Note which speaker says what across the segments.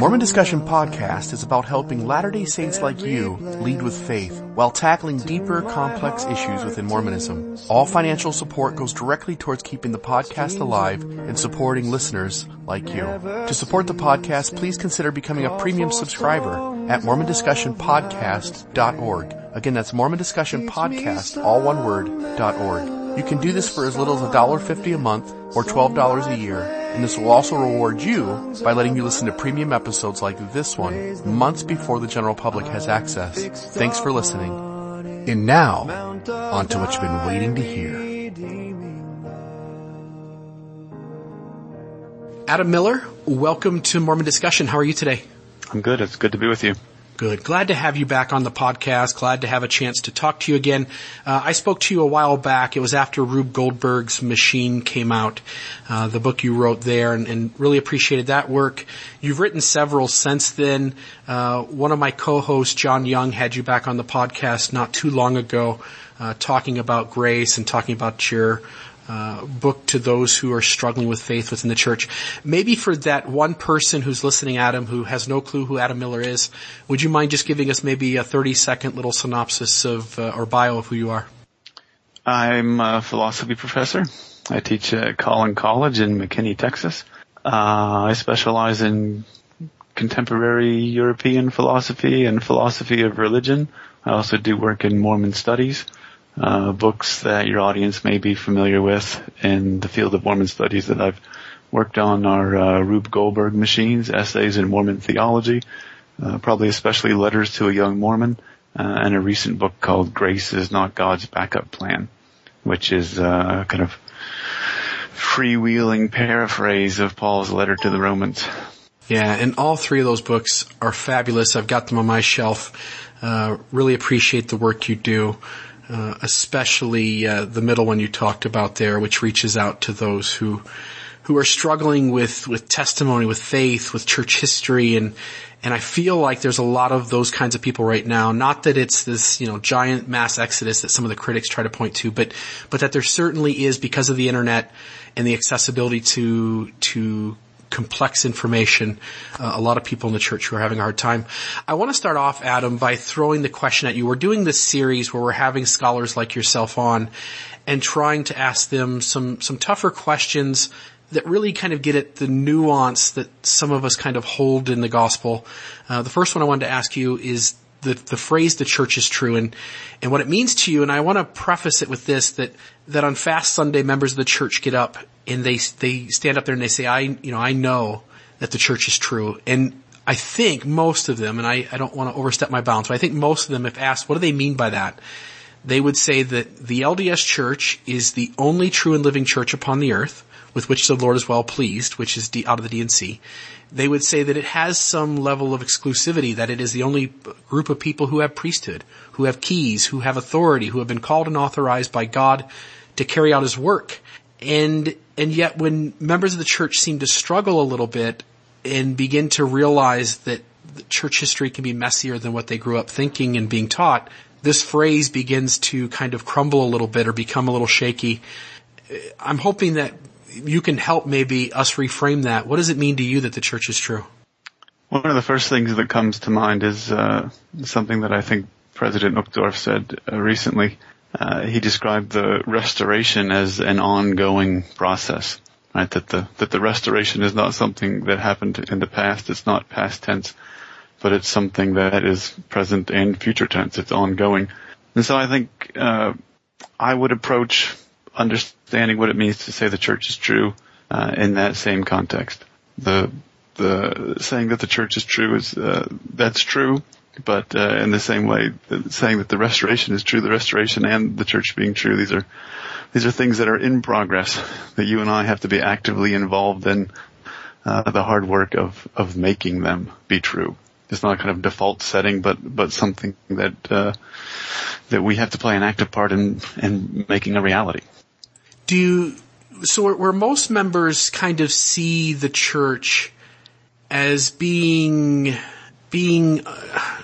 Speaker 1: Mormon Discussion Podcast is about helping Latter-day Saints like you lead with faith while tackling deeper, complex issues within Mormonism. All financial support goes directly towards keeping the podcast alive and supporting listeners like you. To support the podcast, please consider becoming a premium subscriber at mormondiscussionpodcast.org. Again, that's Mormon Discussion Podcast, all one word, .org. You can do this for as little as $1.50 a month or $12 a year, and this will also reward you by letting you listen to premium episodes like this one months before the general public has access. Thanks for listening. And now, on to what you've been waiting to hear. Adam Miller, welcome to Mormon Discussion. How are you today?
Speaker 2: I'm good. It's good to be with you.
Speaker 1: Good. Glad to have you back on the podcast. Glad to have a chance to talk to you again. Uh, I spoke to you a while back. It was after Rube Goldberg's Machine came out, uh, the book you wrote there, and, and, really appreciated that work. You've written several since then. Uh, one of my co-hosts, John Young, had you back on the podcast not too long ago, uh, talking about grace and talking about your uh, book to those who are struggling with faith within the church. Maybe for that one person who's listening, Adam, who has no clue who Adam Miller is, would you mind just giving us maybe a 30 second little synopsis of, uh, or bio of who you are?
Speaker 2: I'm a philosophy professor. I teach at Collin College in McKinney, Texas. Uh, I specialize in contemporary European philosophy and philosophy of religion. I also do work in Mormon studies uh, books that your audience may be familiar with in the field of Mormon studies that I've worked on are uh, Rube Goldberg Machines, Essays in Mormon Theology, uh, probably especially Letters to a Young Mormon, uh, and a recent book called Grace is Not God's Backup Plan, which is uh, kind of freewheeling paraphrase of Paul's letter to the Romans.
Speaker 1: Yeah, and all three of those books are fabulous. I've got them on my shelf. Uh, really appreciate the work you do. Uh, especially uh, the middle one you talked about there, which reaches out to those who who are struggling with with testimony, with faith, with church history, and and I feel like there's a lot of those kinds of people right now. Not that it's this you know giant mass exodus that some of the critics try to point to, but but that there certainly is because of the internet and the accessibility to to complex information. Uh, a lot of people in the church who are having a hard time. I want to start off, Adam, by throwing the question at you. We're doing this series where we're having scholars like yourself on and trying to ask them some, some tougher questions that really kind of get at the nuance that some of us kind of hold in the gospel. Uh, the first one I wanted to ask you is the, the phrase the church is true and, and what it means to you. And I want to preface it with this, that, that on fast Sunday members of the church get up and they, they stand up there and they say, I, you know, I know that the church is true. And I think most of them, and I, I don't want to overstep my bounds, but I think most of them, if asked, what do they mean by that? They would say that the LDS church is the only true and living church upon the earth with which the Lord is well pleased, which is out of the D&C they would say that it has some level of exclusivity, that it is the only group of people who have priesthood, who have keys, who have authority, who have been called and authorized by God to carry out his work. And, and yet when members of the church seem to struggle a little bit and begin to realize that church history can be messier than what they grew up thinking and being taught, this phrase begins to kind of crumble a little bit or become a little shaky. I'm hoping that you can help maybe us reframe that. What does it mean to you that the church is true?
Speaker 2: One of the first things that comes to mind is uh, something that I think President Uchtdorf said uh, recently. Uh, he described the restoration as an ongoing process, right? That the that the restoration is not something that happened in the past. It's not past tense, but it's something that is present and future tense. It's ongoing, and so I think uh, I would approach understanding what it means to say the church is true uh, in that same context. The the saying that the church is true is uh, that's true, but uh, in the same way, saying that the restoration is true, the restoration and the church being true, these are these are things that are in progress that you and I have to be actively involved in uh, the hard work of of making them be true. It's not a kind of default setting, but but something that uh, that we have to play an active part in in making a reality
Speaker 1: do you, so where most members kind of see the church as being, being uh,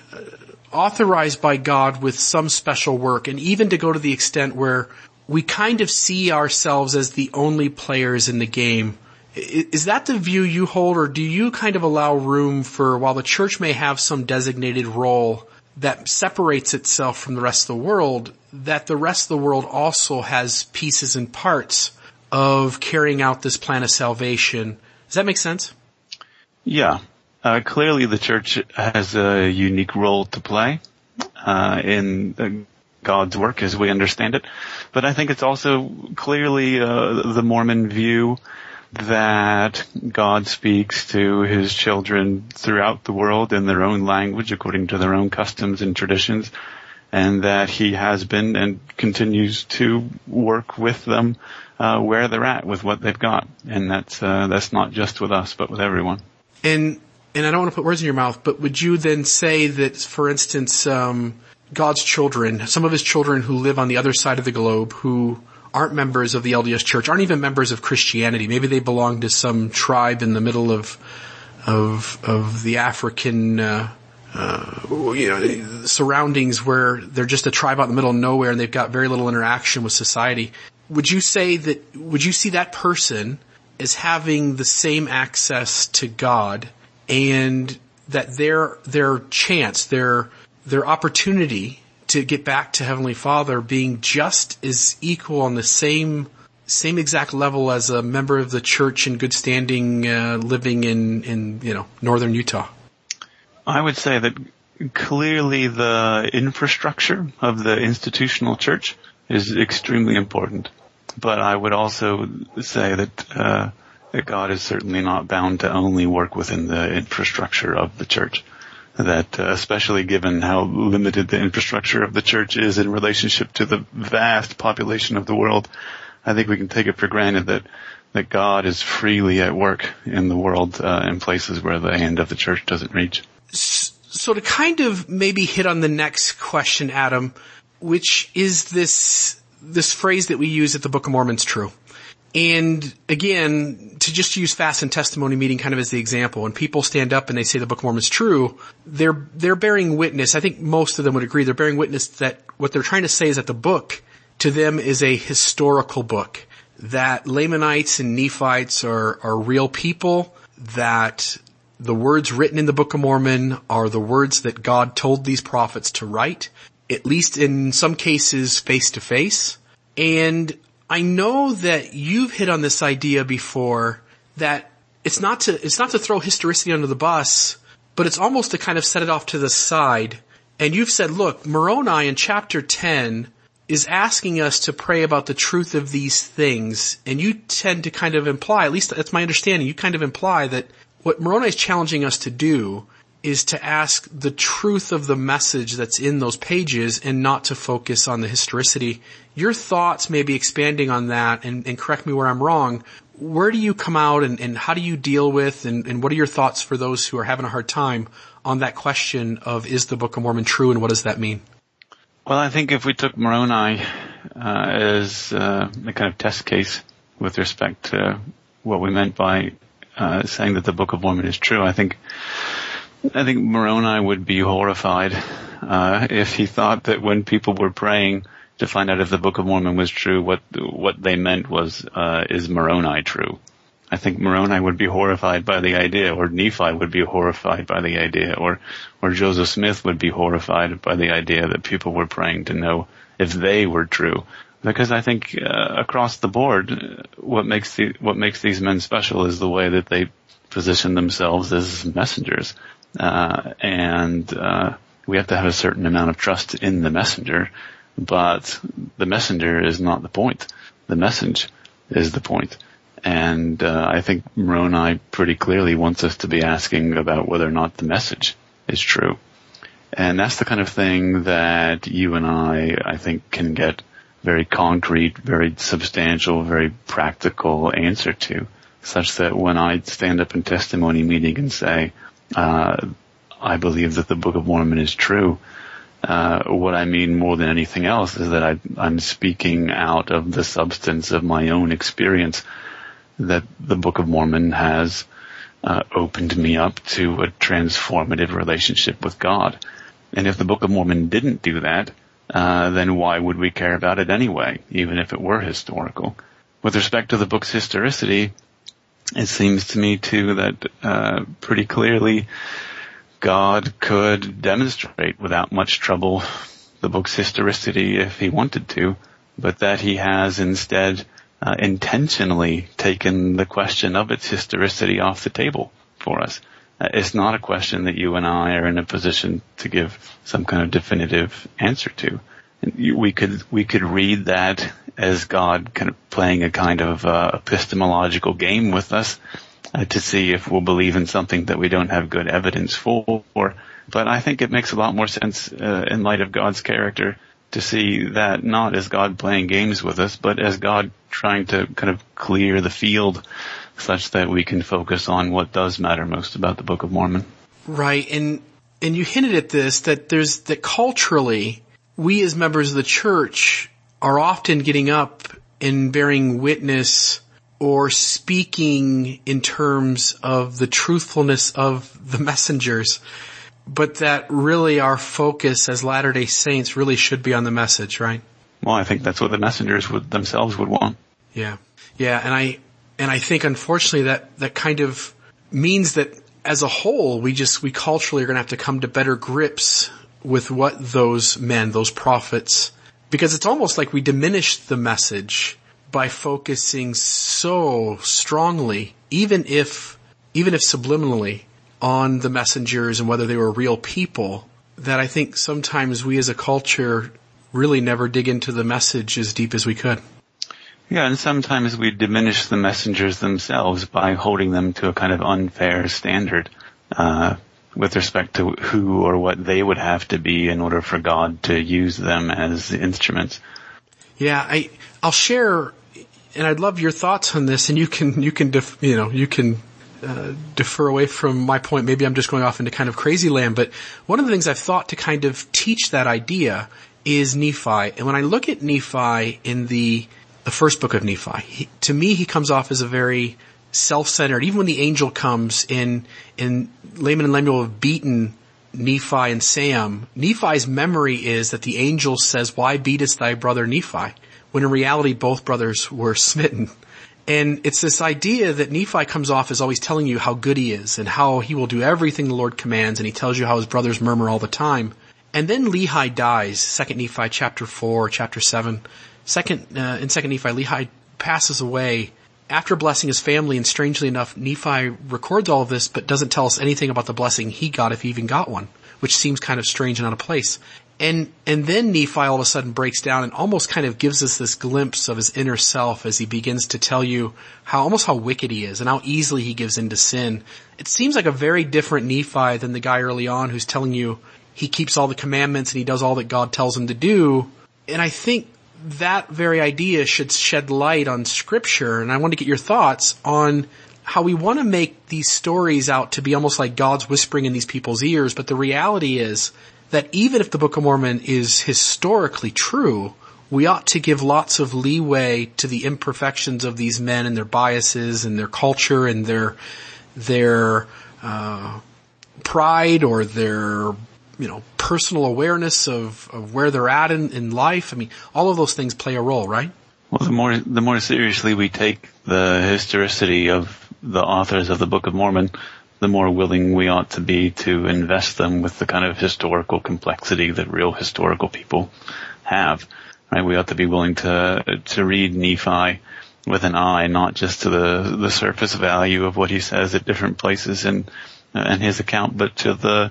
Speaker 1: authorized by God with some special work and even to go to the extent where we kind of see ourselves as the only players in the game Is that the view you hold or do you kind of allow room for while the church may have some designated role that separates itself from the rest of the world, that the rest of the world also has pieces and parts of carrying out this plan of salvation. Does that make sense?
Speaker 2: Yeah. Uh, clearly the church has a unique role to play uh, in God's work as we understand it. But I think it's also clearly uh, the Mormon view that God speaks to his children throughout the world in their own language according to their own customs and traditions and that he has been and continues to work with them uh, where they're at with what they've got and that's uh, that's not just with us but with everyone
Speaker 1: and and I don't want to put words in your mouth but would you then say that for instance um, God's children some of his children who live on the other side of the globe who aren't members of the LDS church, aren't even members of Christianity. Maybe they belong to some tribe in the middle of, of, of the African, uh, uh, you know, surroundings where they're just a tribe out in the middle of nowhere and they've got very little interaction with society. Would you say that, would you see that person as having the same access to God and that their, their chance, their, their opportunity to get back to Heavenly Father being just as equal on the same same exact level as a member of the church in good standing, uh, living in in you know northern Utah.
Speaker 2: I would say that clearly the infrastructure of the institutional church is extremely important, but I would also say that. Uh, God is certainly not bound to only work within the infrastructure of the church that uh, especially given how limited the infrastructure of the church is in relationship to the vast population of the world, I think we can take it for granted that that God is freely at work in the world uh, in places where the hand of the church doesn't reach.
Speaker 1: So to kind of maybe hit on the next question, Adam, which is this this phrase that we use at the Book of Mormon's true. And again, to just use fast and testimony meeting kind of as the example, when people stand up and they say the Book of Mormon is true, they're, they're bearing witness. I think most of them would agree. They're bearing witness that what they're trying to say is that the book to them is a historical book. That Lamanites and Nephites are, are real people. That the words written in the Book of Mormon are the words that God told these prophets to write, at least in some cases face to face. And I know that you've hit on this idea before that it's not to, it's not to throw historicity under the bus, but it's almost to kind of set it off to the side. And you've said, look, Moroni in chapter 10 is asking us to pray about the truth of these things. And you tend to kind of imply, at least that's my understanding, you kind of imply that what Moroni is challenging us to do is to ask the truth of the message that's in those pages and not to focus on the historicity. Your thoughts maybe expanding on that and, and correct me where I'm wrong. Where do you come out and, and how do you deal with and, and, what are your thoughts for those who are having a hard time on that question of is the Book of Mormon true and what does that mean?
Speaker 2: Well, I think if we took Moroni uh, as uh, a kind of test case with respect to what we meant by uh, saying that the Book of Mormon is true, I think I think Moroni would be horrified uh, if he thought that when people were praying to find out if the Book of Mormon was true, what what they meant was uh, is Moroni true? I think Moroni would be horrified by the idea, or Nephi would be horrified by the idea, or or Joseph Smith would be horrified by the idea that people were praying to know if they were true. Because I think uh, across the board, what makes the what makes these men special is the way that they position themselves as messengers. Uh, and uh, we have to have a certain amount of trust in the messenger, but the messenger is not the point. The message is the point. And uh, I think Moroni pretty clearly wants us to be asking about whether or not the message is true. And that's the kind of thing that you and I, I think, can get very concrete, very substantial, very practical answer to, such that when I stand up in testimony meeting and say, uh, I believe that the Book of Mormon is true. Uh, what I mean more than anything else is that I, I'm speaking out of the substance of my own experience that the Book of Mormon has uh, opened me up to a transformative relationship with God. And if the Book of Mormon didn't do that, uh, then why would we care about it anyway, even if it were historical? With respect to the book's historicity, it seems to me too that uh, pretty clearly God could demonstrate without much trouble the book's historicity if he wanted to, but that he has instead uh, intentionally taken the question of its historicity off the table for us. Uh, it's not a question that you and I are in a position to give some kind of definitive answer to. We could we could read that as God kind of playing a kind of uh, epistemological game with us uh, to see if we'll believe in something that we don't have good evidence for. But I think it makes a lot more sense uh, in light of God's character to see that not as God playing games with us, but as God trying to kind of clear the field such that we can focus on what does matter most about the Book of Mormon.
Speaker 1: Right. And, and you hinted at this, that there's, that culturally, we as members of the church are often getting up and bearing witness or speaking in terms of the truthfulness of the messengers, but that really our focus as Latter-day Saints really should be on the message, right?
Speaker 2: Well, I think that's what the messengers would themselves would want.
Speaker 1: Yeah. Yeah. And I, and I think unfortunately that, that kind of means that as a whole, we just, we culturally are going to have to come to better grips with what those men, those prophets, because it's almost like we diminish the message by focusing so strongly, even if, even if subliminally, on the messengers and whether they were real people, that I think sometimes we as a culture really never dig into the message as deep as we could.
Speaker 2: Yeah, and sometimes we diminish the messengers themselves by holding them to a kind of unfair standard uh, with respect to who or what they would have to be in order for God to use them as instruments.
Speaker 1: Yeah, I I'll share, and I'd love your thoughts on this. And you can you can def, you know you can uh, defer away from my point. Maybe I'm just going off into kind of crazy land. But one of the things I've thought to kind of teach that idea is Nephi. And when I look at Nephi in the the first book of Nephi. He, to me, he comes off as a very self-centered. Even when the angel comes in, in Laman and Lemuel have beaten Nephi and Sam, Nephi's memory is that the angel says, why beatest thy brother Nephi? When in reality, both brothers were smitten. And it's this idea that Nephi comes off as always telling you how good he is and how he will do everything the Lord commands and he tells you how his brothers murmur all the time. And then Lehi dies, 2 Nephi chapter 4, chapter 7. Second, uh, in Second Nephi, Lehi passes away after blessing his family, and strangely enough, Nephi records all of this, but doesn't tell us anything about the blessing he got, if he even got one, which seems kind of strange and out of place. And, and then Nephi all of a sudden breaks down and almost kind of gives us this glimpse of his inner self as he begins to tell you how, almost how wicked he is and how easily he gives into sin. It seems like a very different Nephi than the guy early on who's telling you he keeps all the commandments and he does all that God tells him to do. And I think that very idea should shed light on scripture. And I want to get your thoughts on how we want to make these stories out to be almost like God's whispering in these people's ears. But the reality is that even if the Book of Mormon is historically true, we ought to give lots of leeway to the imperfections of these men and their biases and their culture and their, their, uh, pride or their you know, personal awareness of, of where they're at in, in life. I mean, all of those things play a role, right?
Speaker 2: Well, the more, the more seriously we take the historicity of the authors of the Book of Mormon, the more willing we ought to be to invest them with the kind of historical complexity that real historical people have. Right? We ought to be willing to, to read Nephi with an eye, not just to the, the surface value of what he says at different places in, in his account, but to the,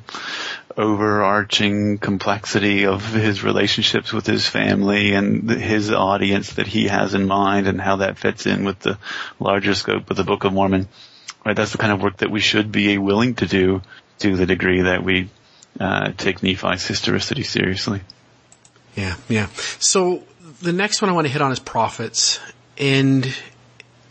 Speaker 2: overarching complexity of his relationships with his family and his audience that he has in mind and how that fits in with the larger scope of the Book of Mormon. Right, that's the kind of work that we should be willing to do to the degree that we uh, take Nephi's historicity seriously.
Speaker 1: Yeah, yeah. So the next one I want to hit on is prophets, and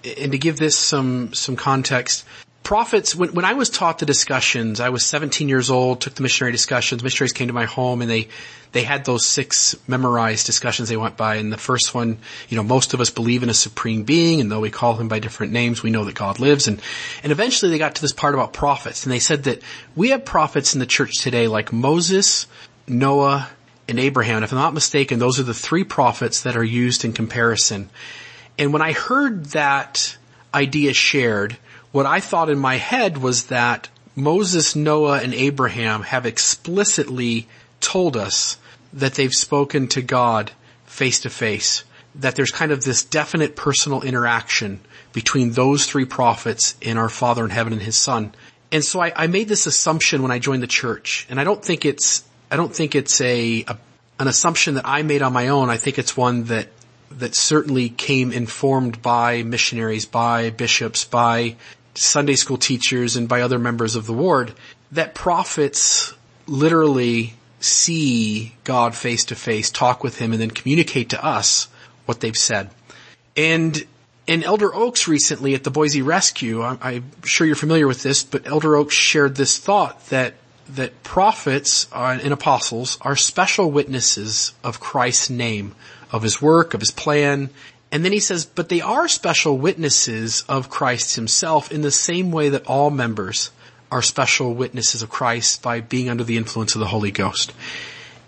Speaker 1: and to give this some some context, prophets, when, when I was taught the discussions, I was 17 years old, took the missionary discussions, missionaries came to my home and they, they had those six memorized discussions they went by. And the first one, you know, most of us believe in a supreme being and though we call him by different names, we know that God lives. And, and eventually they got to this part about prophets and they said that we have prophets in the church today like Moses, Noah, and Abraham. If I'm not mistaken, those are the three prophets that are used in comparison. And when I heard that idea shared, what I thought in my head was that Moses, Noah, and Abraham have explicitly told us that they've spoken to God face to face. That there's kind of this definite personal interaction between those three prophets and our Father in heaven and His Son. And so I, I made this assumption when I joined the church, and I don't think it's I don't think it's a, a an assumption that I made on my own. I think it's one that that certainly came informed by missionaries, by bishops, by Sunday school teachers, and by other members of the ward. That prophets literally see God face to face, talk with Him, and then communicate to us what they've said. And and Elder Oaks recently at the Boise Rescue, I'm, I'm, sure you're familiar with this, but Elder Oaks shared this thought that that prophets and apostles are special witnesses of Christ's name, of His work, of His plan, and then he says, but they are special witnesses of Christ Himself in the same way that all members are special witnesses of Christ by being under the influence of the Holy Ghost.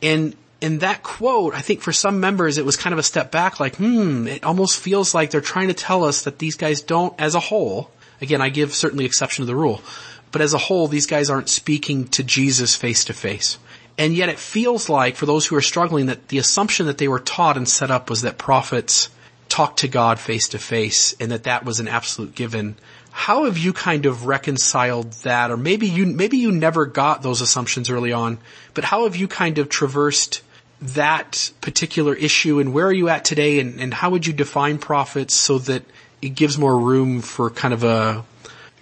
Speaker 1: And in that quote, I think for some members it was kind of a step back, like, hmm, it almost feels like they're trying to tell us that these guys don't, as a whole, again, I give certainly exception to the rule, but as a whole, these guys aren't speaking to Jesus face to face. And yet it feels like, for those who are struggling, that the assumption that they were taught and set up was that prophets talk to God face to face and that that was an absolute given. How have you kind of reconciled that? Or maybe you, maybe you never got those assumptions early on, but how have you kind of traversed that particular issue and where are you at today and, and how would you define prophets so that it gives more room for kind of a,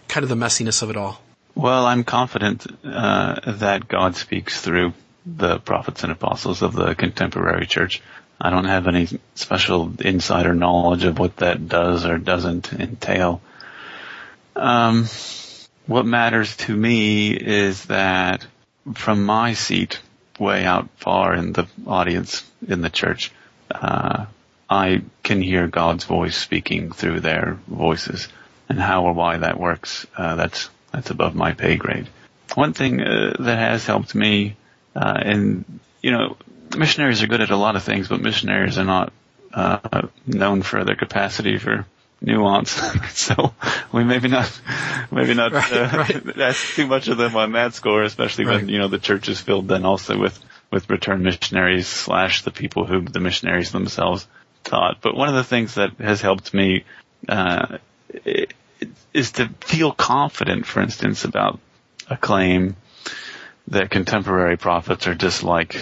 Speaker 1: kind of the messiness of it all?
Speaker 2: Well, I'm confident uh, that God speaks through the prophets and apostles of the contemporary church. I don't have any special insider knowledge of what that does or doesn't entail. Um, what matters to me is that from my seat, way out far in the audience in the church, uh, I can hear God's voice speaking through their voices, and how or why that works, uh, that's that's above my pay grade. One thing uh, that has helped me, uh, and you know, missionaries are good at a lot of things, but missionaries are not uh, known for their capacity for nuance. so we maybe not, maybe not right, uh, right. ask too much of them on that score, especially right. when you know the church is filled then also with with returned missionaries slash the people who the missionaries themselves taught. But one of the things that has helped me uh, is to feel confident, for instance, about a claim that contemporary prophets are just like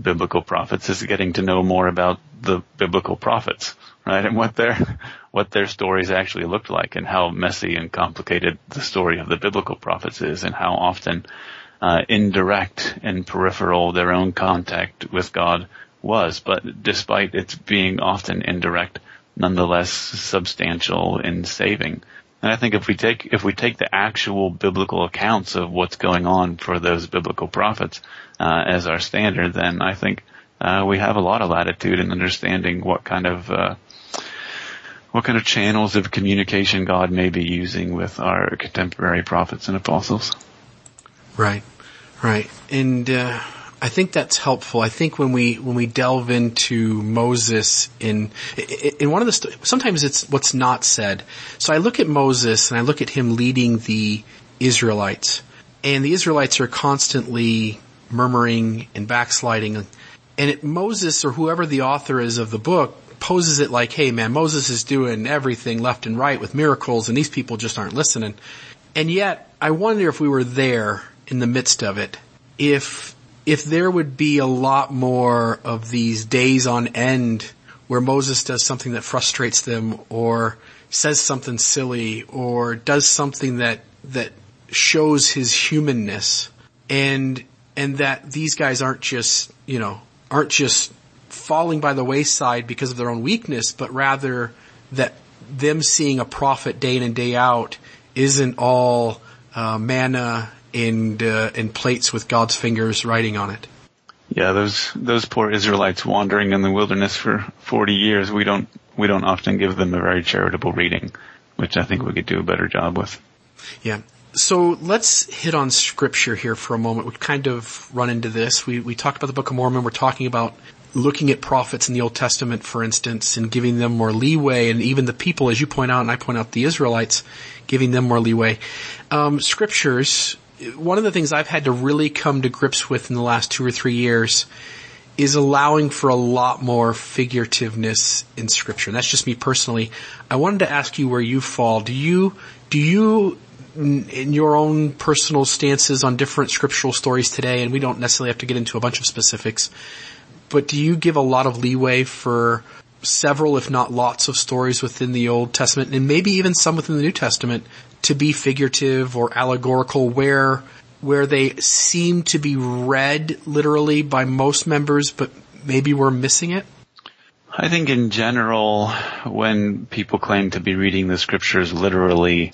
Speaker 2: biblical prophets is getting to know more about the biblical prophets, right? And what their, what their stories actually looked like and how messy and complicated the story of the biblical prophets is and how often, uh, indirect and peripheral their own contact with God was. But despite its being often indirect, nonetheless substantial in saving. And I think if we take, if we take the actual biblical accounts of what's going on for those biblical prophets, uh, as our standard, then I think, uh, we have a lot of latitude in understanding what kind of, uh, what kind of channels of communication God may be using with our contemporary prophets and apostles.
Speaker 1: Right, right. And, uh, I think that's helpful. I think when we when we delve into Moses in in one of the sometimes it's what's not said. So I look at Moses and I look at him leading the Israelites, and the Israelites are constantly murmuring and backsliding, and it, Moses or whoever the author is of the book poses it like, "Hey, man, Moses is doing everything left and right with miracles, and these people just aren't listening." And yet, I wonder if we were there in the midst of it, if if there would be a lot more of these days on end where Moses does something that frustrates them or says something silly or does something that, that shows his humanness and, and that these guys aren't just, you know, aren't just falling by the wayside because of their own weakness, but rather that them seeing a prophet day in and day out isn't all uh, manna and uh, and plates with God's fingers writing on it.
Speaker 2: Yeah, those those poor Israelites wandering in the wilderness for 40 years. We don't we don't often give them a very charitable reading, which I think we could do a better job with.
Speaker 1: Yeah. So let's hit on scripture here for a moment. We kind of run into this. We, we talked about the Book of Mormon. We're talking about looking at prophets in the Old Testament, for instance, and giving them more leeway, and even the people, as you point out, and I point out the Israelites, giving them more leeway. Um, scriptures, one of the things I've had to really come to grips with in the last two or three years is allowing for a lot more figurativeness in scripture. And that's just me personally. I wanted to ask you where you fall. Do you, do you, in your own personal stances on different scriptural stories today, and we don't necessarily have to get into a bunch of specifics, but do you give a lot of leeway for several, if not lots of stories within the Old Testament and maybe even some within the New Testament to be figurative or allegorical where, where they seem to be read literally by most members, but maybe we're missing it?
Speaker 2: I think in general, when people claim to be reading the scriptures literally,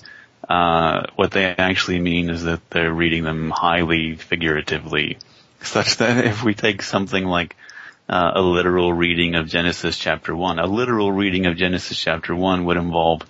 Speaker 2: uh, what they actually mean is that they're reading them highly figuratively, such that if we take something like uh, a literal reading of Genesis chapter 1. A literal reading of Genesis chapter 1 would involve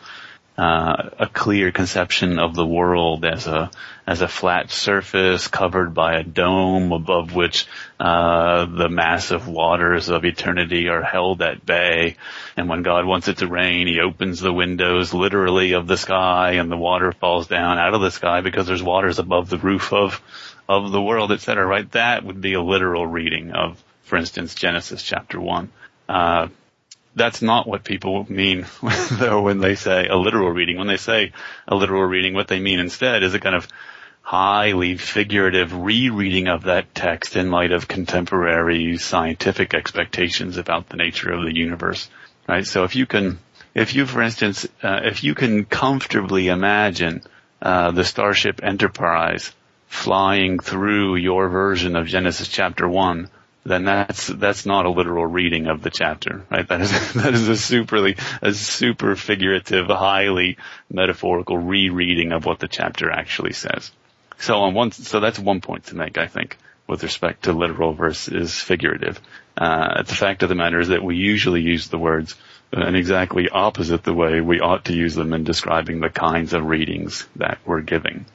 Speaker 2: uh, a clear conception of the world as a as a flat surface covered by a dome above which uh, the massive waters of eternity are held at bay. And when God wants it to rain, He opens the windows literally of the sky, and the water falls down out of the sky because there's waters above the roof of of the world, etc. Right? That would be a literal reading of for instance, Genesis chapter 1. Uh, that's not what people mean though when they say a literal reading. When they say a literal reading, what they mean instead is a kind of highly figurative rereading of that text in light of contemporary scientific expectations about the nature of the universe. Right? So if you can, if you, for instance, uh, if you can comfortably imagine uh, the Starship Enterprise flying through your version of Genesis chapter 1 then that's that's not a literal reading of the chapter, right? That is that is a superly a super figurative, highly metaphorical rereading of what the chapter actually says. So on one, so that's one point to make, I think, with respect to literal versus figurative. Uh, the fact of the matter is that we usually use the words in exactly opposite the way we ought to use them in describing the kinds of readings that we're giving.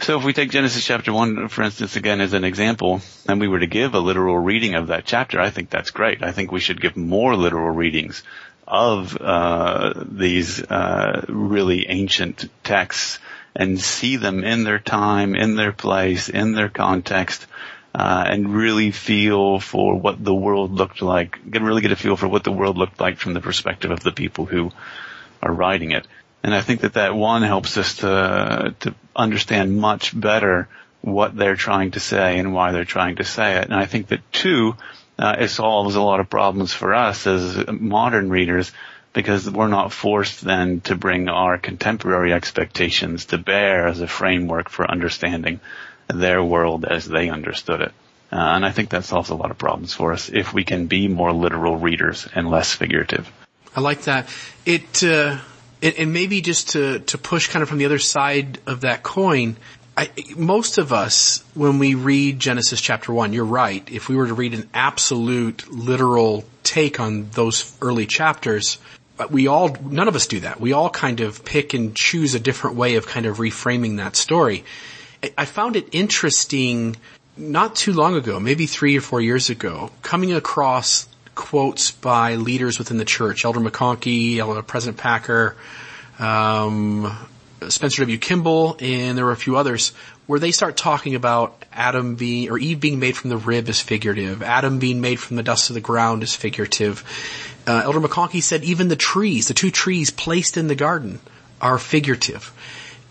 Speaker 2: So if we take Genesis chapter 1, for instance, again as an example, and we were to give a literal reading of that chapter, I think that's great. I think we should give more literal readings of uh, these uh, really ancient texts and see them in their time, in their place, in their context, uh, and really feel for what the world looked like, get, really get a feel for what the world looked like from the perspective of the people who are writing it. And I think that that one helps us to, to understand much better what they're trying to say and why they're trying to say it. And I think that two, uh, it solves a lot of problems for us as modern readers because we're not forced then to bring our contemporary expectations to bear as a framework for understanding their world as they understood it. Uh, and I think that solves a lot of problems for us if we can be more literal readers and less figurative.
Speaker 1: I like that. It, uh and, and maybe just to, to push kind of from the other side of that coin, I, most of us, when we read Genesis chapter one, you're right. If we were to read an absolute literal take on those early chapters, we all, none of us do that. We all kind of pick and choose a different way of kind of reframing that story. I found it interesting not too long ago, maybe three or four years ago, coming across quotes by leaders within the church, Elder McConkie, Elder President Packer, um, Spencer W. Kimball, and there were a few others, where they start talking about Adam being, or Eve being made from the rib is figurative, Adam being made from the dust of the ground is figurative. Uh, Elder McConkie said even the trees, the two trees placed in the garden, are figurative.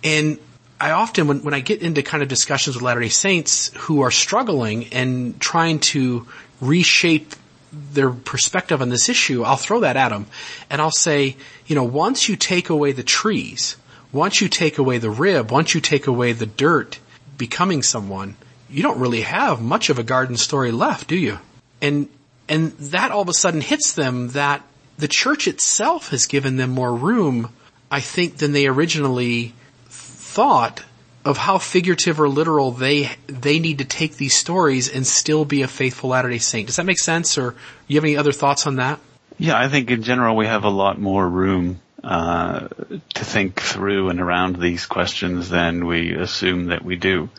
Speaker 1: And I often, when, when I get into kind of discussions with Latter-day Saints who are struggling and trying to reshape their perspective on this issue, I'll throw that at them and I'll say, you know, once you take away the trees, once you take away the rib, once you take away the dirt becoming someone, you don't really have much of a garden story left, do you? And, and that all of a sudden hits them that the church itself has given them more room, I think, than they originally thought of how figurative or literal they they need to take these stories and still be a faithful Latter Day Saint. Does that make sense, or you have any other thoughts on that?
Speaker 2: Yeah, I think in general we have a lot more room uh, to think through and around these questions than we assume that we do.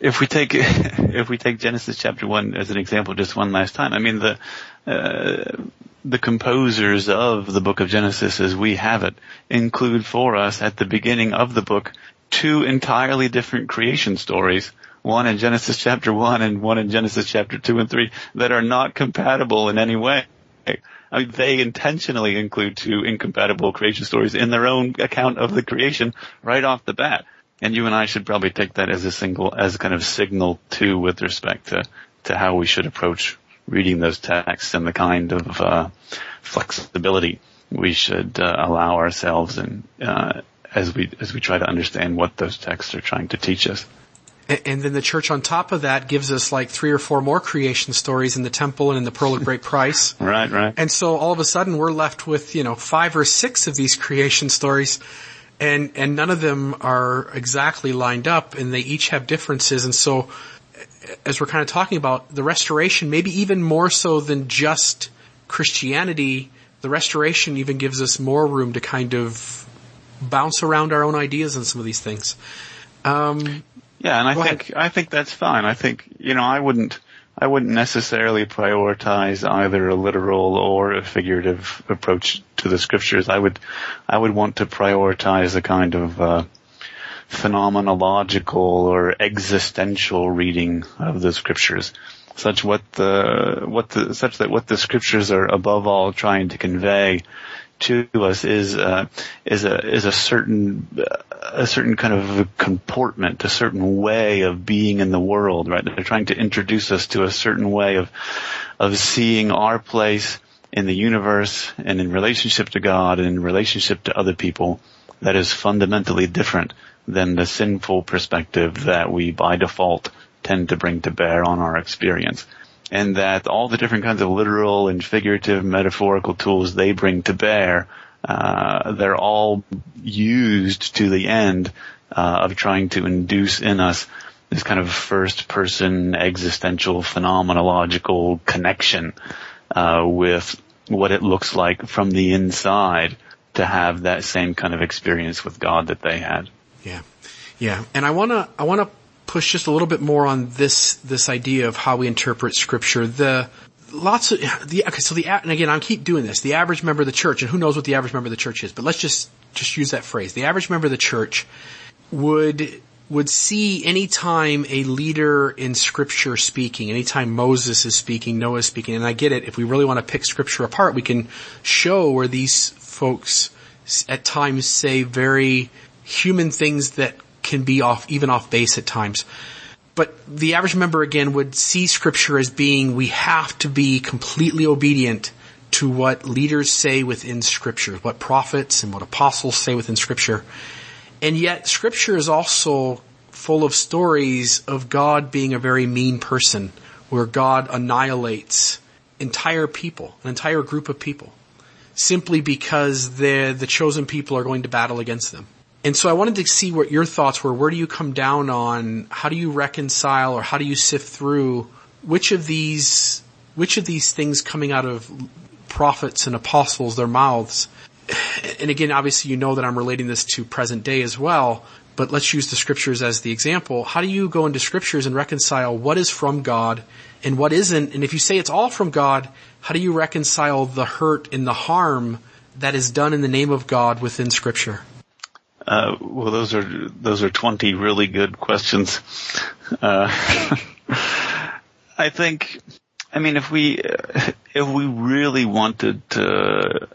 Speaker 2: If we take if we take Genesis chapter one as an example, just one last time, I mean the uh, the composers of the book of Genesis, as we have it, include for us at the beginning of the book two entirely different creation stories one in Genesis chapter 1 and one in Genesis chapter 2 and 3 that are not compatible in any way. I mean, they intentionally include two incompatible creation stories in their own account of the creation right off the bat. And you and I should probably take that as a single, as kind of signal too with respect to, to how we should approach reading those texts and the kind of, uh, flexibility we should uh, allow ourselves and, uh, as we, as we try to understand what those texts are trying to teach us.
Speaker 1: And then the church on top of that gives us like three or four more creation stories in the temple and in the pearl of great price.
Speaker 2: right, right.
Speaker 1: And so all of a sudden we're left with, you know, five or six of these creation stories and, and none of them are exactly lined up and they each have differences. And so as we're kind of talking about the restoration, maybe even more so than just Christianity, the restoration even gives us more room to kind of bounce around our own ideas on some of these things. Um,
Speaker 2: yeah, and I think ahead. I think that's fine. I think you know I wouldn't I wouldn't necessarily prioritize either a literal or a figurative approach to the scriptures. I would I would want to prioritize a kind of uh, phenomenological or existential reading of the scriptures, such what the what the such that what the scriptures are above all trying to convey to us is uh, is a is a certain a certain kind of comportment, a certain way of being in the world. Right? They're trying to introduce us to a certain way of of seeing our place in the universe and in relationship to God and in relationship to other people that is fundamentally different than the sinful perspective that we by default tend to bring to bear on our experience and that all the different kinds of literal and figurative metaphorical tools they bring to bear, uh, they're all used to the end uh, of trying to induce in us this kind of first person existential phenomenological connection uh, with what it looks like from the inside to have that same kind of experience with God that they had.
Speaker 1: Yeah. Yeah. And I wanna, I wanna push just a little bit more on this this idea of how we interpret scripture. The lots of the okay, so the and again I keep doing this. The average member of the church, and who knows what the average member of the church is, but let's just just use that phrase. The average member of the church would would see anytime a leader in scripture speaking, anytime Moses is speaking, Noah is speaking, and I get it, if we really want to pick scripture apart, we can show where these folks at times say very human things that can be off, even off base at times. But the average member again would see scripture as being, we have to be completely obedient to what leaders say within scripture, what prophets and what apostles say within scripture. And yet scripture is also full of stories of God being a very mean person where God annihilates entire people, an entire group of people, simply because the the chosen people are going to battle against them. And so I wanted to see what your thoughts were. Where do you come down on? How do you reconcile or how do you sift through which of these which of these things coming out of prophets and apostles their mouths? And again obviously you know that I'm relating this to present day as well but let's use the scriptures as the example. How do you go into scriptures and reconcile what is from God and what isn't? And if you say it's all from God how do you reconcile the hurt and the harm that is done in the name of God within scripture
Speaker 2: uh, well, those are those are twenty really good questions. Uh, I think, I mean, if we if we really wanted to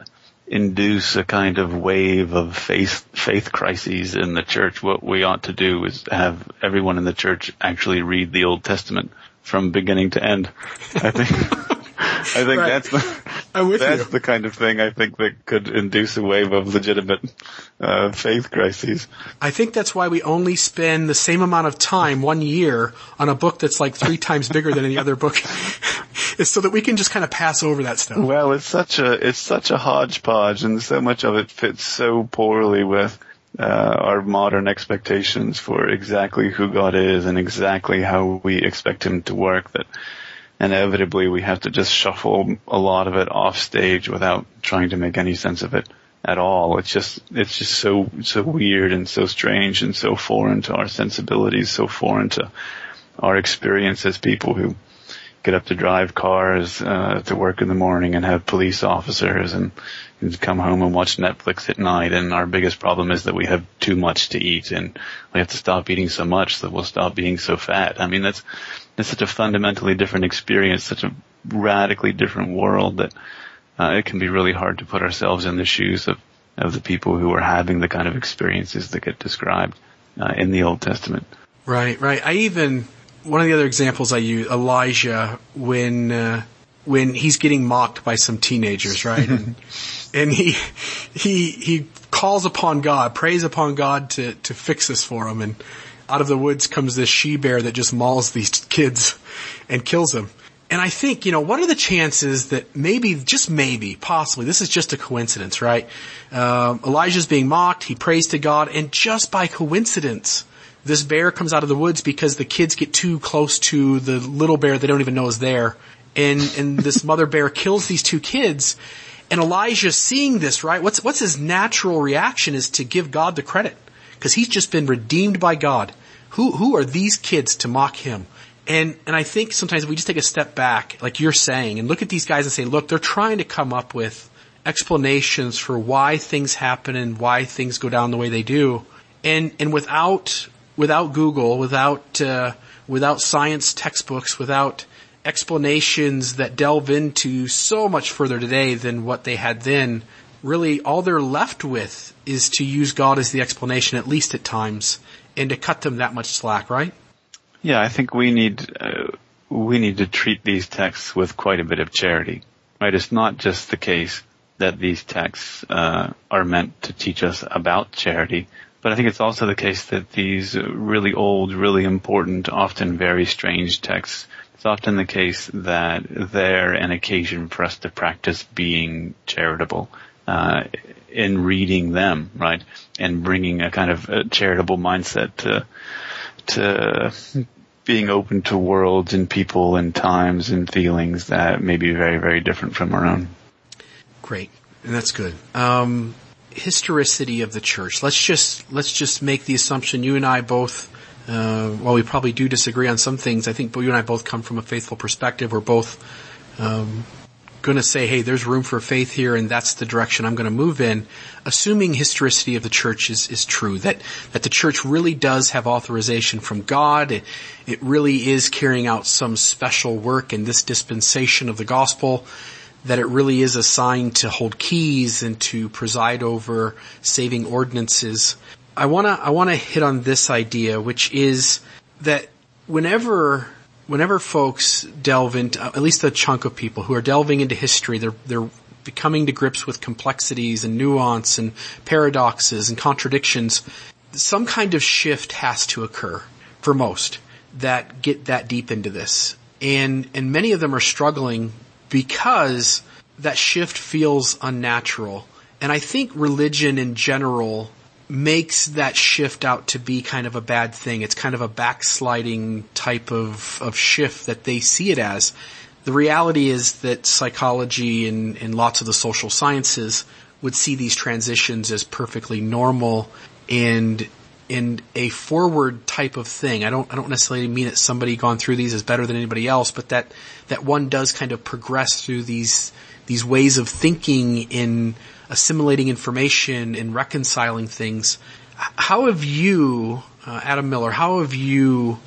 Speaker 2: induce a kind of wave of faith faith crises in the church, what we ought to do is have everyone in the church actually read the Old Testament from beginning to end. I think. I think right. that's the that's you. the kind of thing I think that could induce a wave of legitimate uh, faith crises.
Speaker 1: I think that's why we only spend the same amount of time one year on a book that's like three times bigger than any other book, is so that we can just kind of pass over that stuff.
Speaker 2: Well, it's such a it's such a hodgepodge, and so much of it fits so poorly with. Uh, our modern expectations for exactly who God is and exactly how we expect Him to work that inevitably we have to just shuffle a lot of it off stage without trying to make any sense of it. at all. It's just, it's just so, so weird and so strange and so foreign to our sensibilities, so foreign to our experience as people who get up to drive cars, uh, to work in the morning and have police officers and, and come home and watch Netflix at night. And our biggest problem is that we have too much to eat and we have to stop eating so much that we'll stop being so fat. I mean, that's, that's such a fundamentally different experience, such a radically different world that, uh, it can be really hard to put ourselves in the shoes of, of the people who are having the kind of experiences that get described uh, in the Old Testament.
Speaker 1: Right, right. I even one of the other examples I use Elijah when uh, when he's getting mocked by some teenagers, right? and, and he he he calls upon God, prays upon God to to fix this for him, and out of the woods comes this she bear that just mauls these kids and kills them. And I think, you know, what are the chances that maybe, just maybe, possibly, this is just a coincidence, right? Um, Elijah's being mocked, he prays to God, and just by coincidence, this bear comes out of the woods because the kids get too close to the little bear they don't even know is there. And, and this mother bear kills these two kids. And Elijah seeing this, right? What's, what's his natural reaction is to give God the credit. Cause he's just been redeemed by God. Who, who are these kids to mock him? And, and I think sometimes if we just take a step back, like you're saying, and look at these guys and say, look, they're trying to come up with explanations for why things happen and why things go down the way they do. And, and without, without Google, without, uh, without science textbooks, without explanations that delve into so much further today than what they had then, really all they're left with is to use God as the explanation, at least at times, and to cut them that much slack, right?
Speaker 2: Yeah, I think we need uh, we need to treat these texts with quite a bit of charity, right? It's not just the case that these texts uh, are meant to teach us about charity, but I think it's also the case that these really old, really important, often very strange texts. It's often the case that they're an occasion for us to practice being charitable. Uh, in reading them, right, and bringing a kind of a charitable mindset to to being open to worlds and people and times and feelings that may be very, very different from our own.
Speaker 1: Great. And that's good. Um, historicity of the church. Let's just, let's just make the assumption you and I both, uh, while we probably do disagree on some things, I think you and I both come from a faithful perspective. We're both, um, going to say, hey, there's room for faith here and that's the direction I'm going to move in, assuming historicity of the church is, is true, that, that the church really does have authorization from God, it, it really is carrying out some special work in this dispensation of the gospel, that it really is assigned to hold keys and to preside over saving ordinances. I wanna, I wanna hit on this idea, which is that whenever whenever folks delve into, at least a chunk of people who are delving into history, they're, they're becoming to grips with complexities and nuance and paradoxes and contradictions. Some kind of shift has to occur for most that get that deep into this. And, and many of them are struggling because that shift feels unnatural. And I think religion in general makes that shift out to be kind of a bad thing. It's kind of a backsliding type of, of shift that they see it as. The reality is that psychology and, and lots of the social sciences would see these transitions as perfectly normal and and a forward type of thing. I don't I don't necessarily mean that somebody gone through these is better than anybody else, but that that one does kind of progress through these these ways of thinking in assimilating information and reconciling things. How have you, uh, Adam Miller, how have you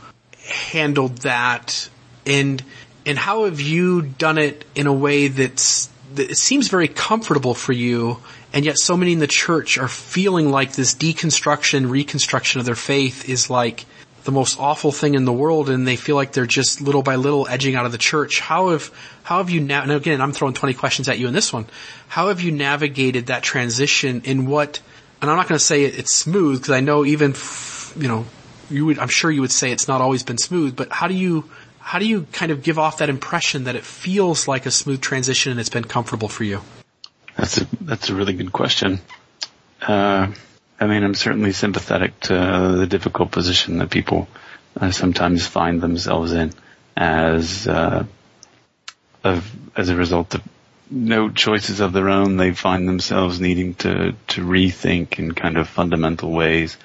Speaker 1: handled that and, and how have you done it in a way that's, that seems very comfortable for you and yet so many in the church are feeling like this deconstruction, reconstruction of their faith is like the most awful thing in the world and they feel like they're just little by little edging out of the church. How have, how have you now, and again, I'm throwing 20 questions at you in this one. How have you navigated that transition in what, and I'm not going to say it's smooth because I know even, you know, you would, I'm sure you would say it's not always been smooth, but how do you, how do you kind of give off that impression that it feels like a smooth transition and it's been comfortable for you?
Speaker 2: That's a, that's a really good question. Uh, I mean, I'm certainly sympathetic to the difficult position that people uh, sometimes find themselves in as uh, of as a result of no choices of their own, they find themselves needing to, to rethink in kind of fundamental ways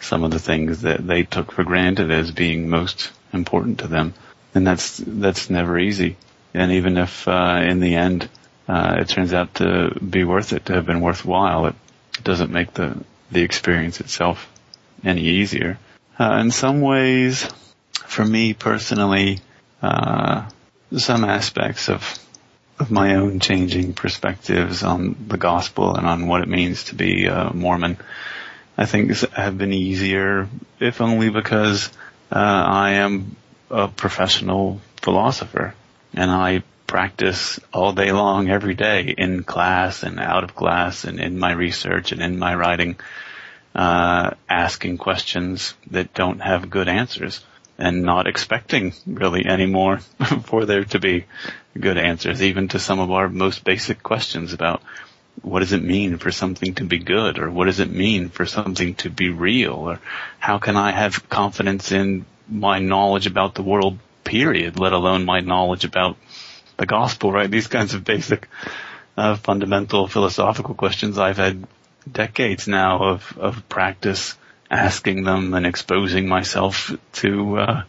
Speaker 2: some of the things that they took for granted as being most important to them. And that's, that's never easy. And even if, uh, in the end, uh, it turns out to be worth it, to have been worthwhile, it doesn't make the, the experience itself any easier. Uh, in some ways, for me personally, uh, some aspects of of my own changing perspectives on the gospel and on what it means to be a Mormon, I think have been easier, if only because uh, I am a professional philosopher and I practice all day long every day in class and out of class and in my research and in my writing, uh, asking questions that don't have good answers and not expecting really anymore for there to be good answers, even to some of our most basic questions about what does it mean for something to be good or what does it mean for something to be real or how can I have confidence in my knowledge about the world period, let alone my knowledge about the gospel, right? These kinds of basic, uh, fundamental philosophical questions I've had decades now of, of practice asking them and exposing myself to, uh,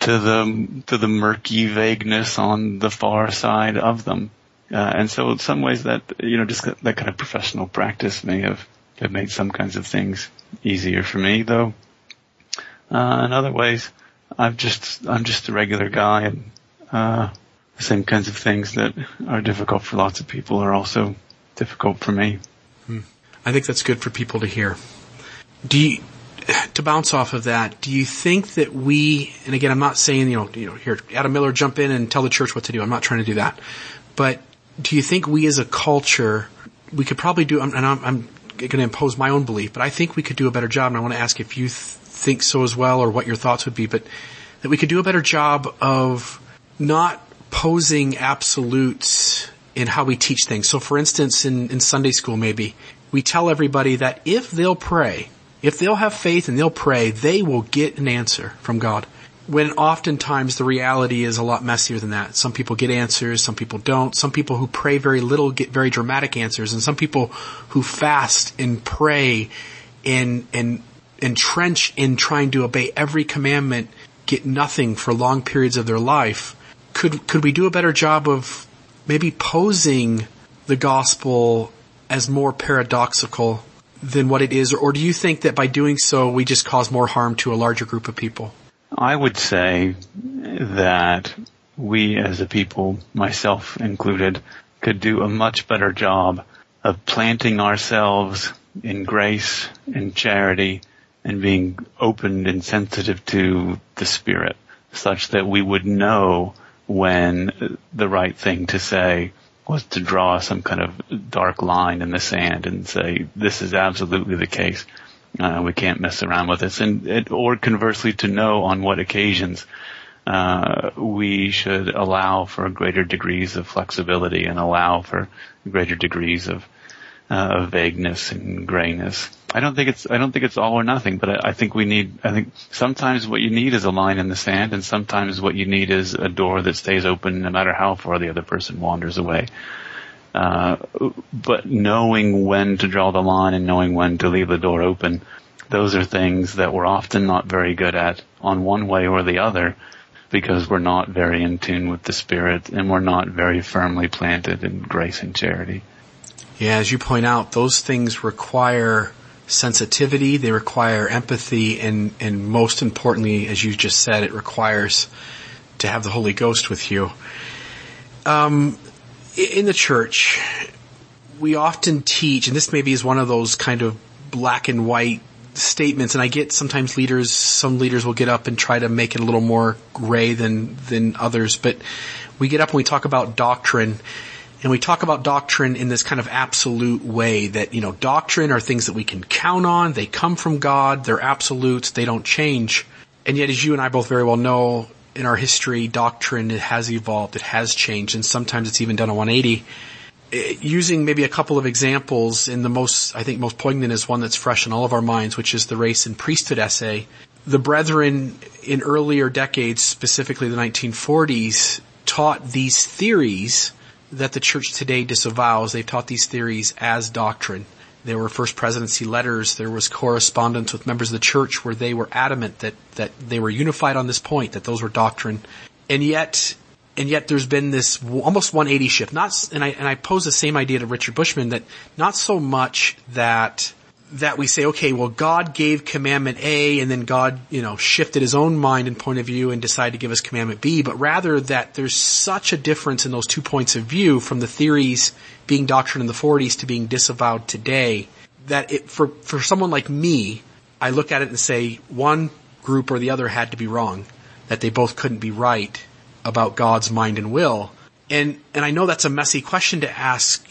Speaker 2: to the to the murky vagueness on the far side of them. Uh, and so in some ways that you know just that kind of professional practice may have have made some kinds of things easier for me, though. Uh, in other ways, I'm just I'm just a regular guy, and uh, the same kinds of things that are difficult for lots of people are also difficult for me.
Speaker 1: Hmm. I think that's good for people to hear. Do you, to bounce off of that, do you think that we, and again, I'm not saying, you know, you know, here, Adam Miller, jump in and tell the church what to do. I'm not trying to do that. But do you think we as a culture, we could probably do, and I'm, I'm going to impose my own belief, but I think we could do a better job, and I want to ask if you th- think so as well, or what your thoughts would be, but that we could do a better job of not posing absolutes in how we teach things. So for instance, in, in Sunday school maybe, we tell everybody that if they'll pray, if they'll have faith and they'll pray, they will get an answer from God. When oftentimes the reality is a lot messier than that. Some people get answers, some people don't. Some people who pray very little get very dramatic answers, and some people who fast and pray and and entrench in trying to obey every commandment get nothing for long periods of their life. Could could we do a better job of maybe posing the gospel as more paradoxical than what it is, or do you think that by doing so we just cause more harm to a larger group of people?
Speaker 2: I would say that we as a people, myself included, could do a much better job of planting ourselves in grace and charity and being open and sensitive to the Spirit such that we would know when the right thing to say was to draw some kind of dark line in the sand and say, this is absolutely the case. Uh, we can't mess around with this. And, it, or conversely to know on what occasions, uh, we should allow for greater degrees of flexibility and allow for greater degrees of, uh, of vagueness and grayness. I don't think it's I don't think it's all or nothing, but I, I, think we need I think sometimes what you need is a line in the sand, and sometimes what you need is a door that stays open no matter how far the other person wanders away. Uh, but knowing when to draw the line and knowing when to leave the door open, those are things that we're often not very good at on one way or the other because we're not very in tune with the spirit and we're not very firmly planted in grace and charity.
Speaker 1: Yeah, as you point out, those things require sensitivity, they require empathy, and, and most importantly, as you just said, it requires to have the Holy Ghost with you. Um, in the church, we often teach, and this maybe is one of those kind of black and white statements, and I get sometimes leaders, some leaders will get up and try to make it a little more gray than, than others, but we get up and we talk about doctrine, and we talk about doctrine in this kind of absolute way that, you know, doctrine are things that we can count on. They come from God. They're absolutes. They don't change. And yet, as you and I both very well know, in our history, doctrine has evolved. It has changed. And sometimes it's even done a 180. Eh, using maybe a couple of examples in the most, I think most poignant is one that's fresh in all of our minds, which is the race and priesthood essay. The brethren in earlier decades, specifically the 1940s, taught these theories that the church today disavows. They've taught these theories as doctrine. There were first presidency letters. There was correspondence with members of the church where they were adamant that, that they were unified on this point, that those were doctrine. And yet, and yet there's been this almost 180 shift. Not, and I, and I pose the same idea to Richard Bushman that not so much that that we say, okay, well, God gave commandment A and then God, you know, shifted his own mind and point of view and decided to give us commandment B, but rather that there's such a difference in those two points of view from the theories being doctrine in the 40s to being disavowed today that it, for, for someone like me, I look at it and say one group or the other had to be wrong, that they both couldn't be right about God's mind and will. And, and I know that's a messy question to ask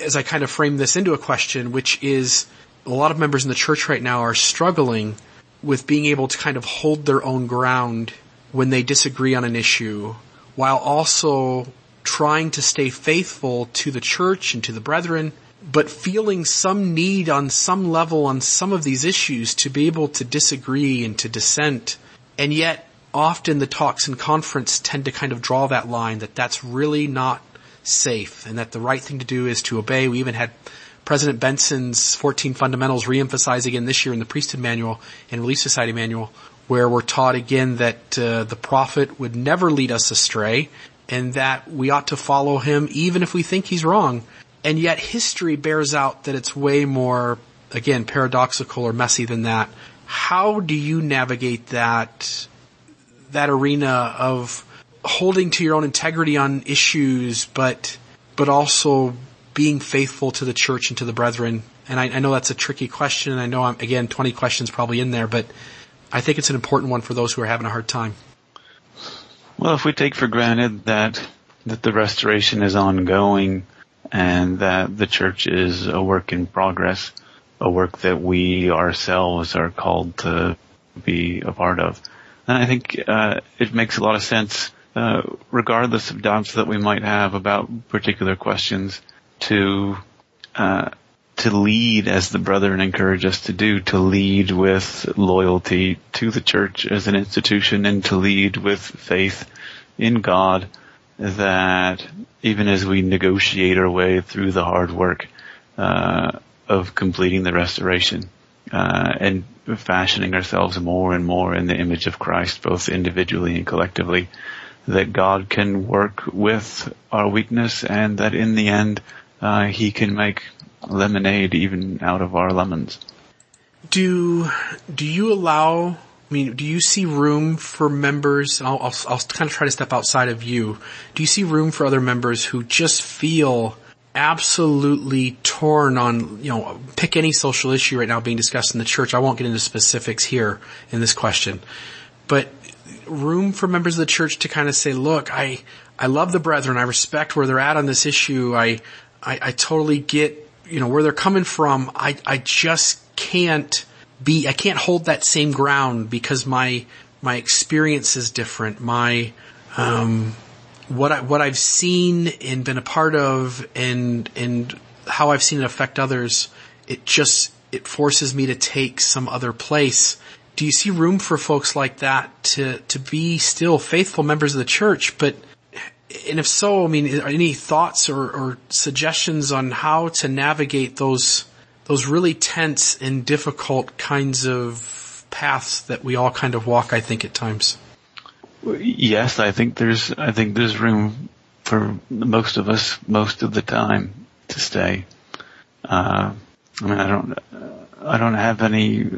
Speaker 1: as I kind of frame this into a question, which is, a lot of members in the church right now are struggling with being able to kind of hold their own ground when they disagree on an issue while also trying to stay faithful to the church and to the brethren, but feeling some need on some level on some of these issues to be able to disagree and to dissent. And yet often the talks and conference tend to kind of draw that line that that's really not safe and that the right thing to do is to obey. We even had President Benson's 14 fundamentals reemphasize again this year in the priesthood manual and relief society manual where we're taught again that uh, the prophet would never lead us astray and that we ought to follow him even if we think he's wrong. And yet history bears out that it's way more, again, paradoxical or messy than that. How do you navigate that, that arena of holding to your own integrity on issues, but, but also being faithful to the church and to the brethren? And I, I know that's a tricky question, and I know I'm, again, 20 questions probably in there, but I think it's an important one for those who are having a hard time.
Speaker 2: Well, if we take for granted that that the restoration is ongoing and that the church is a work in progress, a work that we ourselves are called to be a part of, then I think uh, it makes a lot of sense, uh, regardless of doubts that we might have about particular questions, to uh, to lead as the brethren encourage us to do, to lead with loyalty to the church as an institution and to lead with faith in God that even as we negotiate our way through the hard work uh, of completing the restoration uh, and fashioning ourselves more and more in the image of Christ, both individually and collectively, that God can work with our weakness and that in the end uh, he can make lemonade even out of our lemons.
Speaker 1: Do do you allow? I mean, do you see room for members? I'll, I'll, I'll kind of try to step outside of you. Do you see room for other members who just feel absolutely torn on, you know, pick any social issue right now being discussed in the church. I won't get into specifics here in this question, but room for members of the church to kind of say, look, I, I love the brethren. I respect where they're at on this issue. I, I, I totally get, you know, where they're coming from. I, I just can't be, I can't hold that same ground because my, my experience is different. My, um, what I, what I've seen and been a part of and, and how I've seen it affect others, it just, it forces me to take some other place. Do you see room for folks like that to, to be still faithful members of the church, but and if so, I mean, any thoughts or, or, suggestions on how to navigate those those really tense and difficult kinds of paths that we all kind of walk? I think at times.
Speaker 2: Yes, I think there's I think there's room for most of us most of the time to stay. Uh, I mean, I don't I don't have any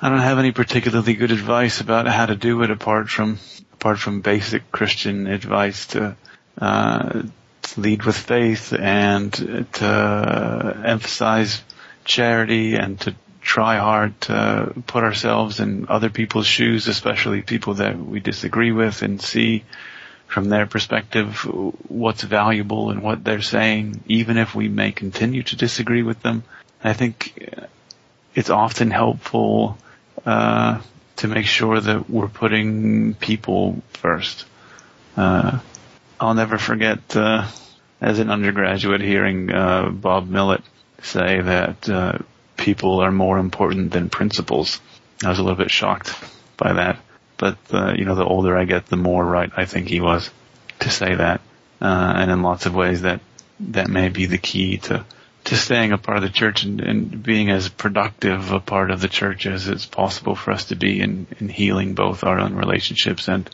Speaker 2: I don't have any particularly good advice about how to do it apart from apart from basic Christian advice to, uh, to lead with faith and to emphasize charity and to try hard to put ourselves in other people's shoes, especially people that we disagree with and see from their perspective what's valuable and what they're saying, even if we may continue to disagree with them. I think it's often helpful uh, to make sure that we're putting people first. Uh, I'll never forget, uh, as an undergraduate hearing, uh, Bob Millet say that, uh, people are more important than principles. I was a little bit shocked by that. But, uh, you know, the older I get, the more right I think he was to say that. uh, and in lots of ways that that may be the key to to staying a part of the church and, and being as productive a part of the church as it's possible for us to be in, in healing both our own relationships and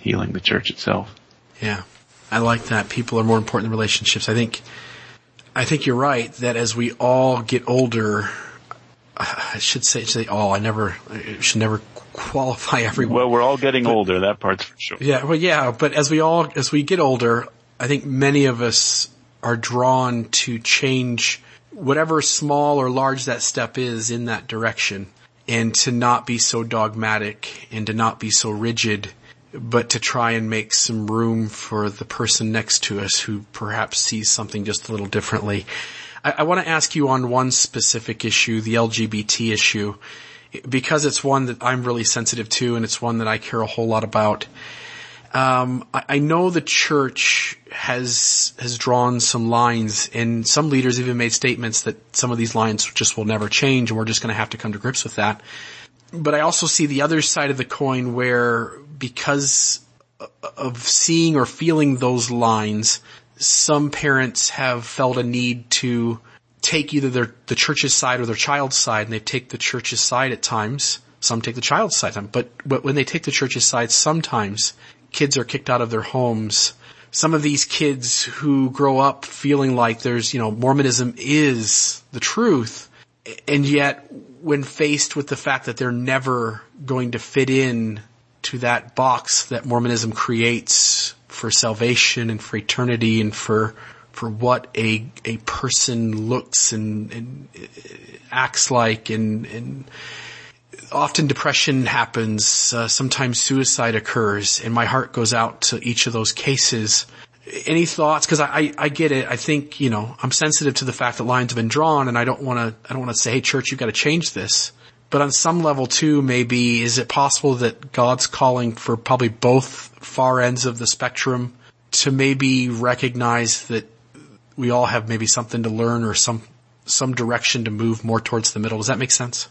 Speaker 2: healing the church itself.
Speaker 1: Yeah. I like that. People are more important than relationships. I think, I think you're right that as we all get older, I should say, say all, I never, I should never qualify everyone.
Speaker 2: Well, we're all getting but, older, that part's for sure.
Speaker 1: Yeah, well yeah, but as we all, as we get older, I think many of us are drawn to change whatever small or large that step is in that direction and to not be so dogmatic and to not be so rigid, but to try and make some room for the person next to us who perhaps sees something just a little differently. I, I want to ask you on one specific issue, the LGBT issue, because it's one that I'm really sensitive to and it's one that I care a whole lot about. Um, I, I, know the church has has drawn some lines, and some leaders even made statements that some of these lines just will never change, and we're just going to have to come to grips with that. But I also see the other side of the coin where because of seeing or feeling those lines, some parents have felt a need to take either their the church's side or their child's side, and they take the church's side at times. Some take the child's side, but, but when they take the church's side, sometimes kids are kicked out of their homes. Some of these kids who grow up feeling like there's, you know, Mormonism is the truth, and yet when faced with the fact that they're never going to fit in to that box that Mormonism creates for salvation and for eternity and for for what a a person looks and, and uh, acts like and and often depression happens, uh, sometimes suicide occurs, and my heart goes out to each of those cases. Any thoughts? Because I, I, I get it. I think you know I'm sensitive to the fact that lines have been drawn, and I don't want to I don't want to say, hey, church, you've got to change this. But on some level too, maybe is it possible that God's calling for probably both far ends of the spectrum to maybe recognize that we all have maybe something to learn or some some direction to move more towards the middle. Does that make sense?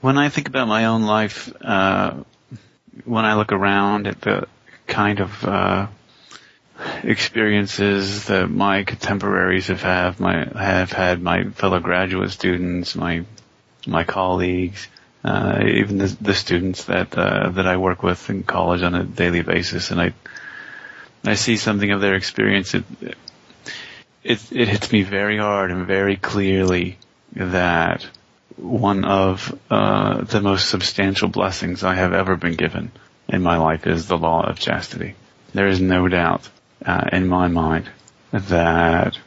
Speaker 2: When I think about my own life, uh, when I look around at the kind of uh, experiences that my contemporaries have have my have had, my fellow graduate students, my my colleagues, uh, even the, the, students that uh, that I work with in college on a daily basis, and I I see something of their experience. It, it, it hits me very hard and very clearly that one of uh, the most substantial blessings I have ever been given in my life is the law of chastity. There is no doubt uh, in my mind that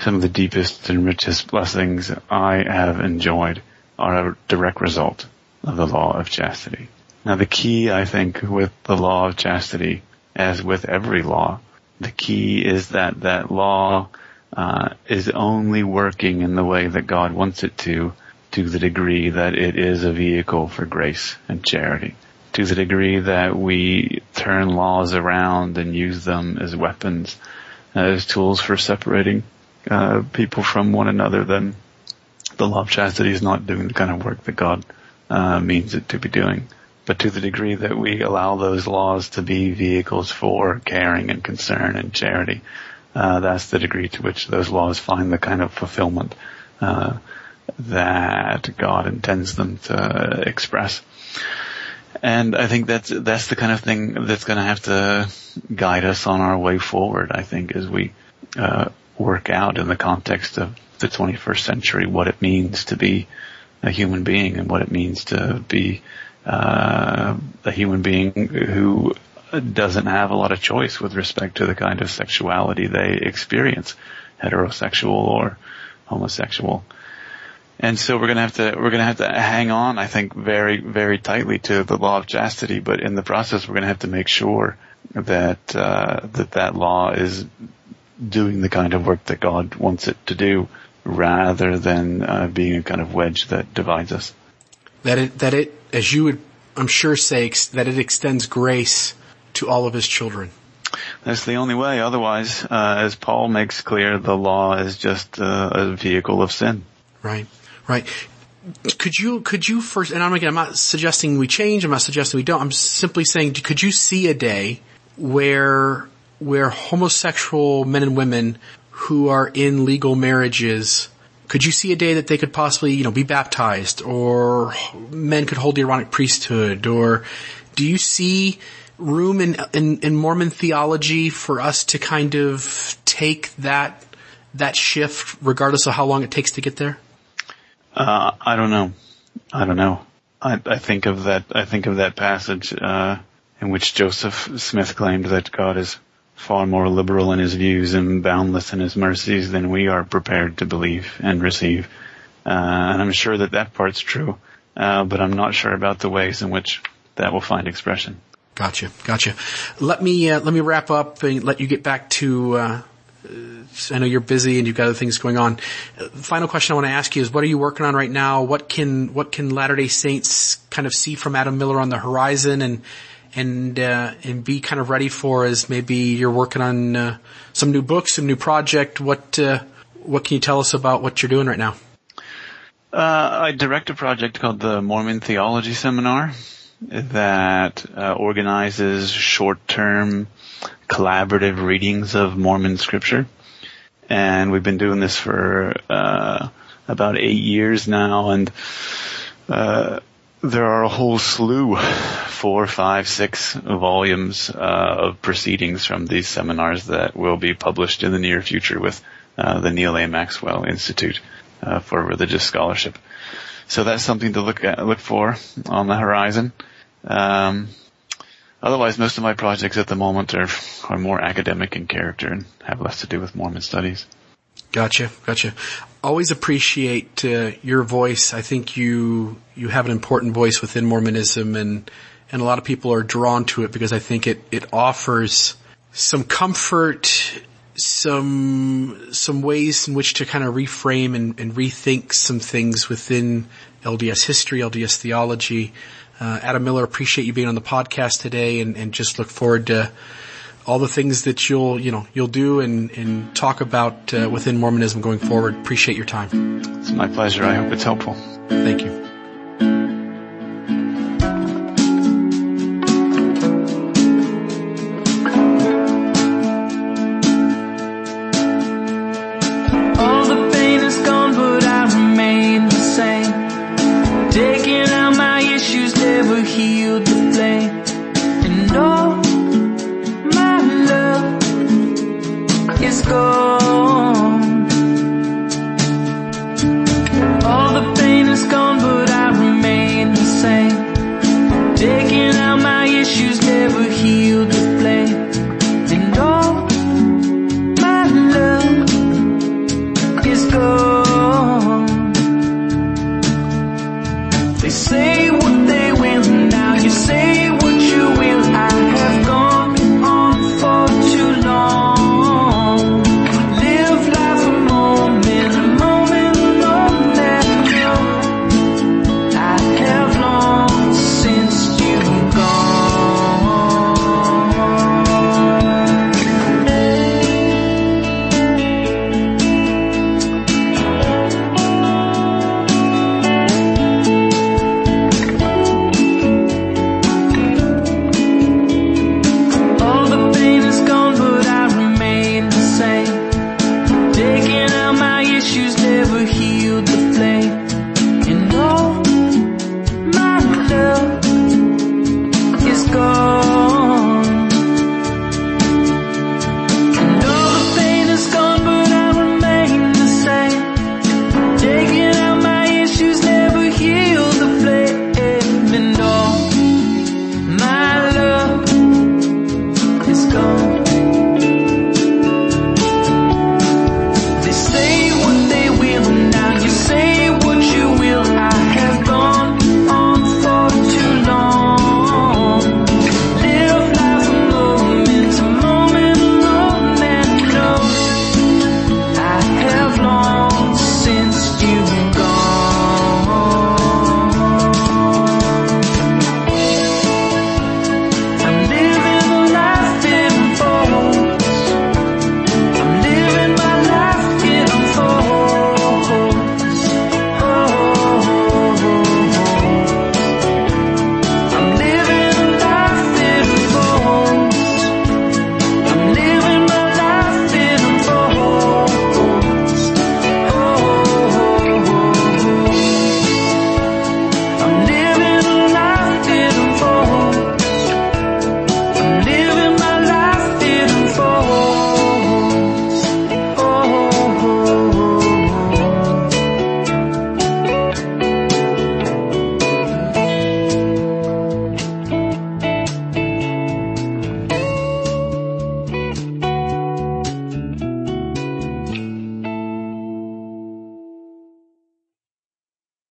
Speaker 2: some of the deepest and richest blessings I have enjoyed are a direct result of the law of chastity. Now the key, I think, with the law of chastity, as with every law, the key is that that law uh, is only working in the way that God wants it to to the degree that it is a vehicle for grace and charity. To the degree that we turn laws around and use them as weapons, as tools for separating uh, people from one another, then the law of chastity is not doing the kind of work that God uh, means it to be doing. But to the degree that we allow those laws to be vehicles for caring and concern and charity, uh, that's the degree to which those laws find the kind of fulfillment uh, that God intends them to express. And I think that's that's the kind of thing that's going to have to guide us on our way forward. I think as we uh, work out in the context of the 21st century what it means to be a human being and what it means to be uh, a human being who doesn't have a lot of choice with respect to the kind of sexuality they experience, heterosexual or homosexual. And so we're gonna have to, we're gonna have to hang on, I think, very, very tightly to the law of chastity, but in the process we're gonna have to make sure that, uh, that that law is doing the kind of work that God wants it to do rather than uh, being a kind of wedge that divides us.
Speaker 1: That it, that it, as you would, I'm sure say, that it extends grace to all of his children.
Speaker 2: That's the only way. Otherwise, uh, as Paul makes clear, the law is just uh, a vehicle of sin.
Speaker 1: Right. Right. Could you, could you first, and I'm again, I'm not suggesting we change, I'm not suggesting we don't, I'm simply saying, could you see a day where where homosexual men and women who are in legal marriages, could you see a day that they could possibly, you know, be baptized or men could hold the Aaronic priesthood or do you see room in, in, in Mormon theology for us to kind of take that, that shift regardless of how long it takes to get there?
Speaker 2: Uh, I don't know. I don't know. I, I think of that, I think of that passage, uh, in which Joseph Smith claimed that God is far more liberal in his views and boundless in his mercies than we are prepared to believe and receive. Uh, and I'm sure that that part's true, uh, but I'm not sure about the ways in which that will find expression.
Speaker 1: Gotcha, gotcha. Let me uh, let me wrap up and let you get back to. I know you're busy and you've got other things going on. final question I want to ask you is, what are you working on right now? What can what can Latter Day Saints kind of see from Adam Miller on the horizon, and and uh, and be kind of ready for as maybe you're working on uh, some new books, some new project. What uh, what can you tell us about what you're doing right now?
Speaker 2: Uh, I direct a project called the Mormon Theology Seminar that uh, organizes short-term collaborative readings of Mormon scripture. And we've been doing this for uh, about eight years now, and uh, there are a whole slew, four, five, six volumes uh, of proceedings from these seminars that will be published in the near future with uh, the Neal A. Maxwell Institute uh, for Religious Scholarship. So that's something to look at, look for on the horizon. Um, otherwise, most of my projects at the moment are are more academic in character and have less to do with Mormon studies.
Speaker 1: Gotcha, gotcha. Always appreciate uh, your voice. I think you you have an important voice within Mormonism, and and a lot of people are drawn to it because I think it it offers some comfort, some some ways in which to kind of reframe and, and rethink some things within LDS history, LDS theology. Uh, Adam Miller, appreciate you being on the podcast today and, and just look forward to all the things that you'll, you know, you'll do and, and talk about uh, within Mormonism going forward. Appreciate your time.
Speaker 2: It's my pleasure. I hope it's helpful.
Speaker 1: Thank you.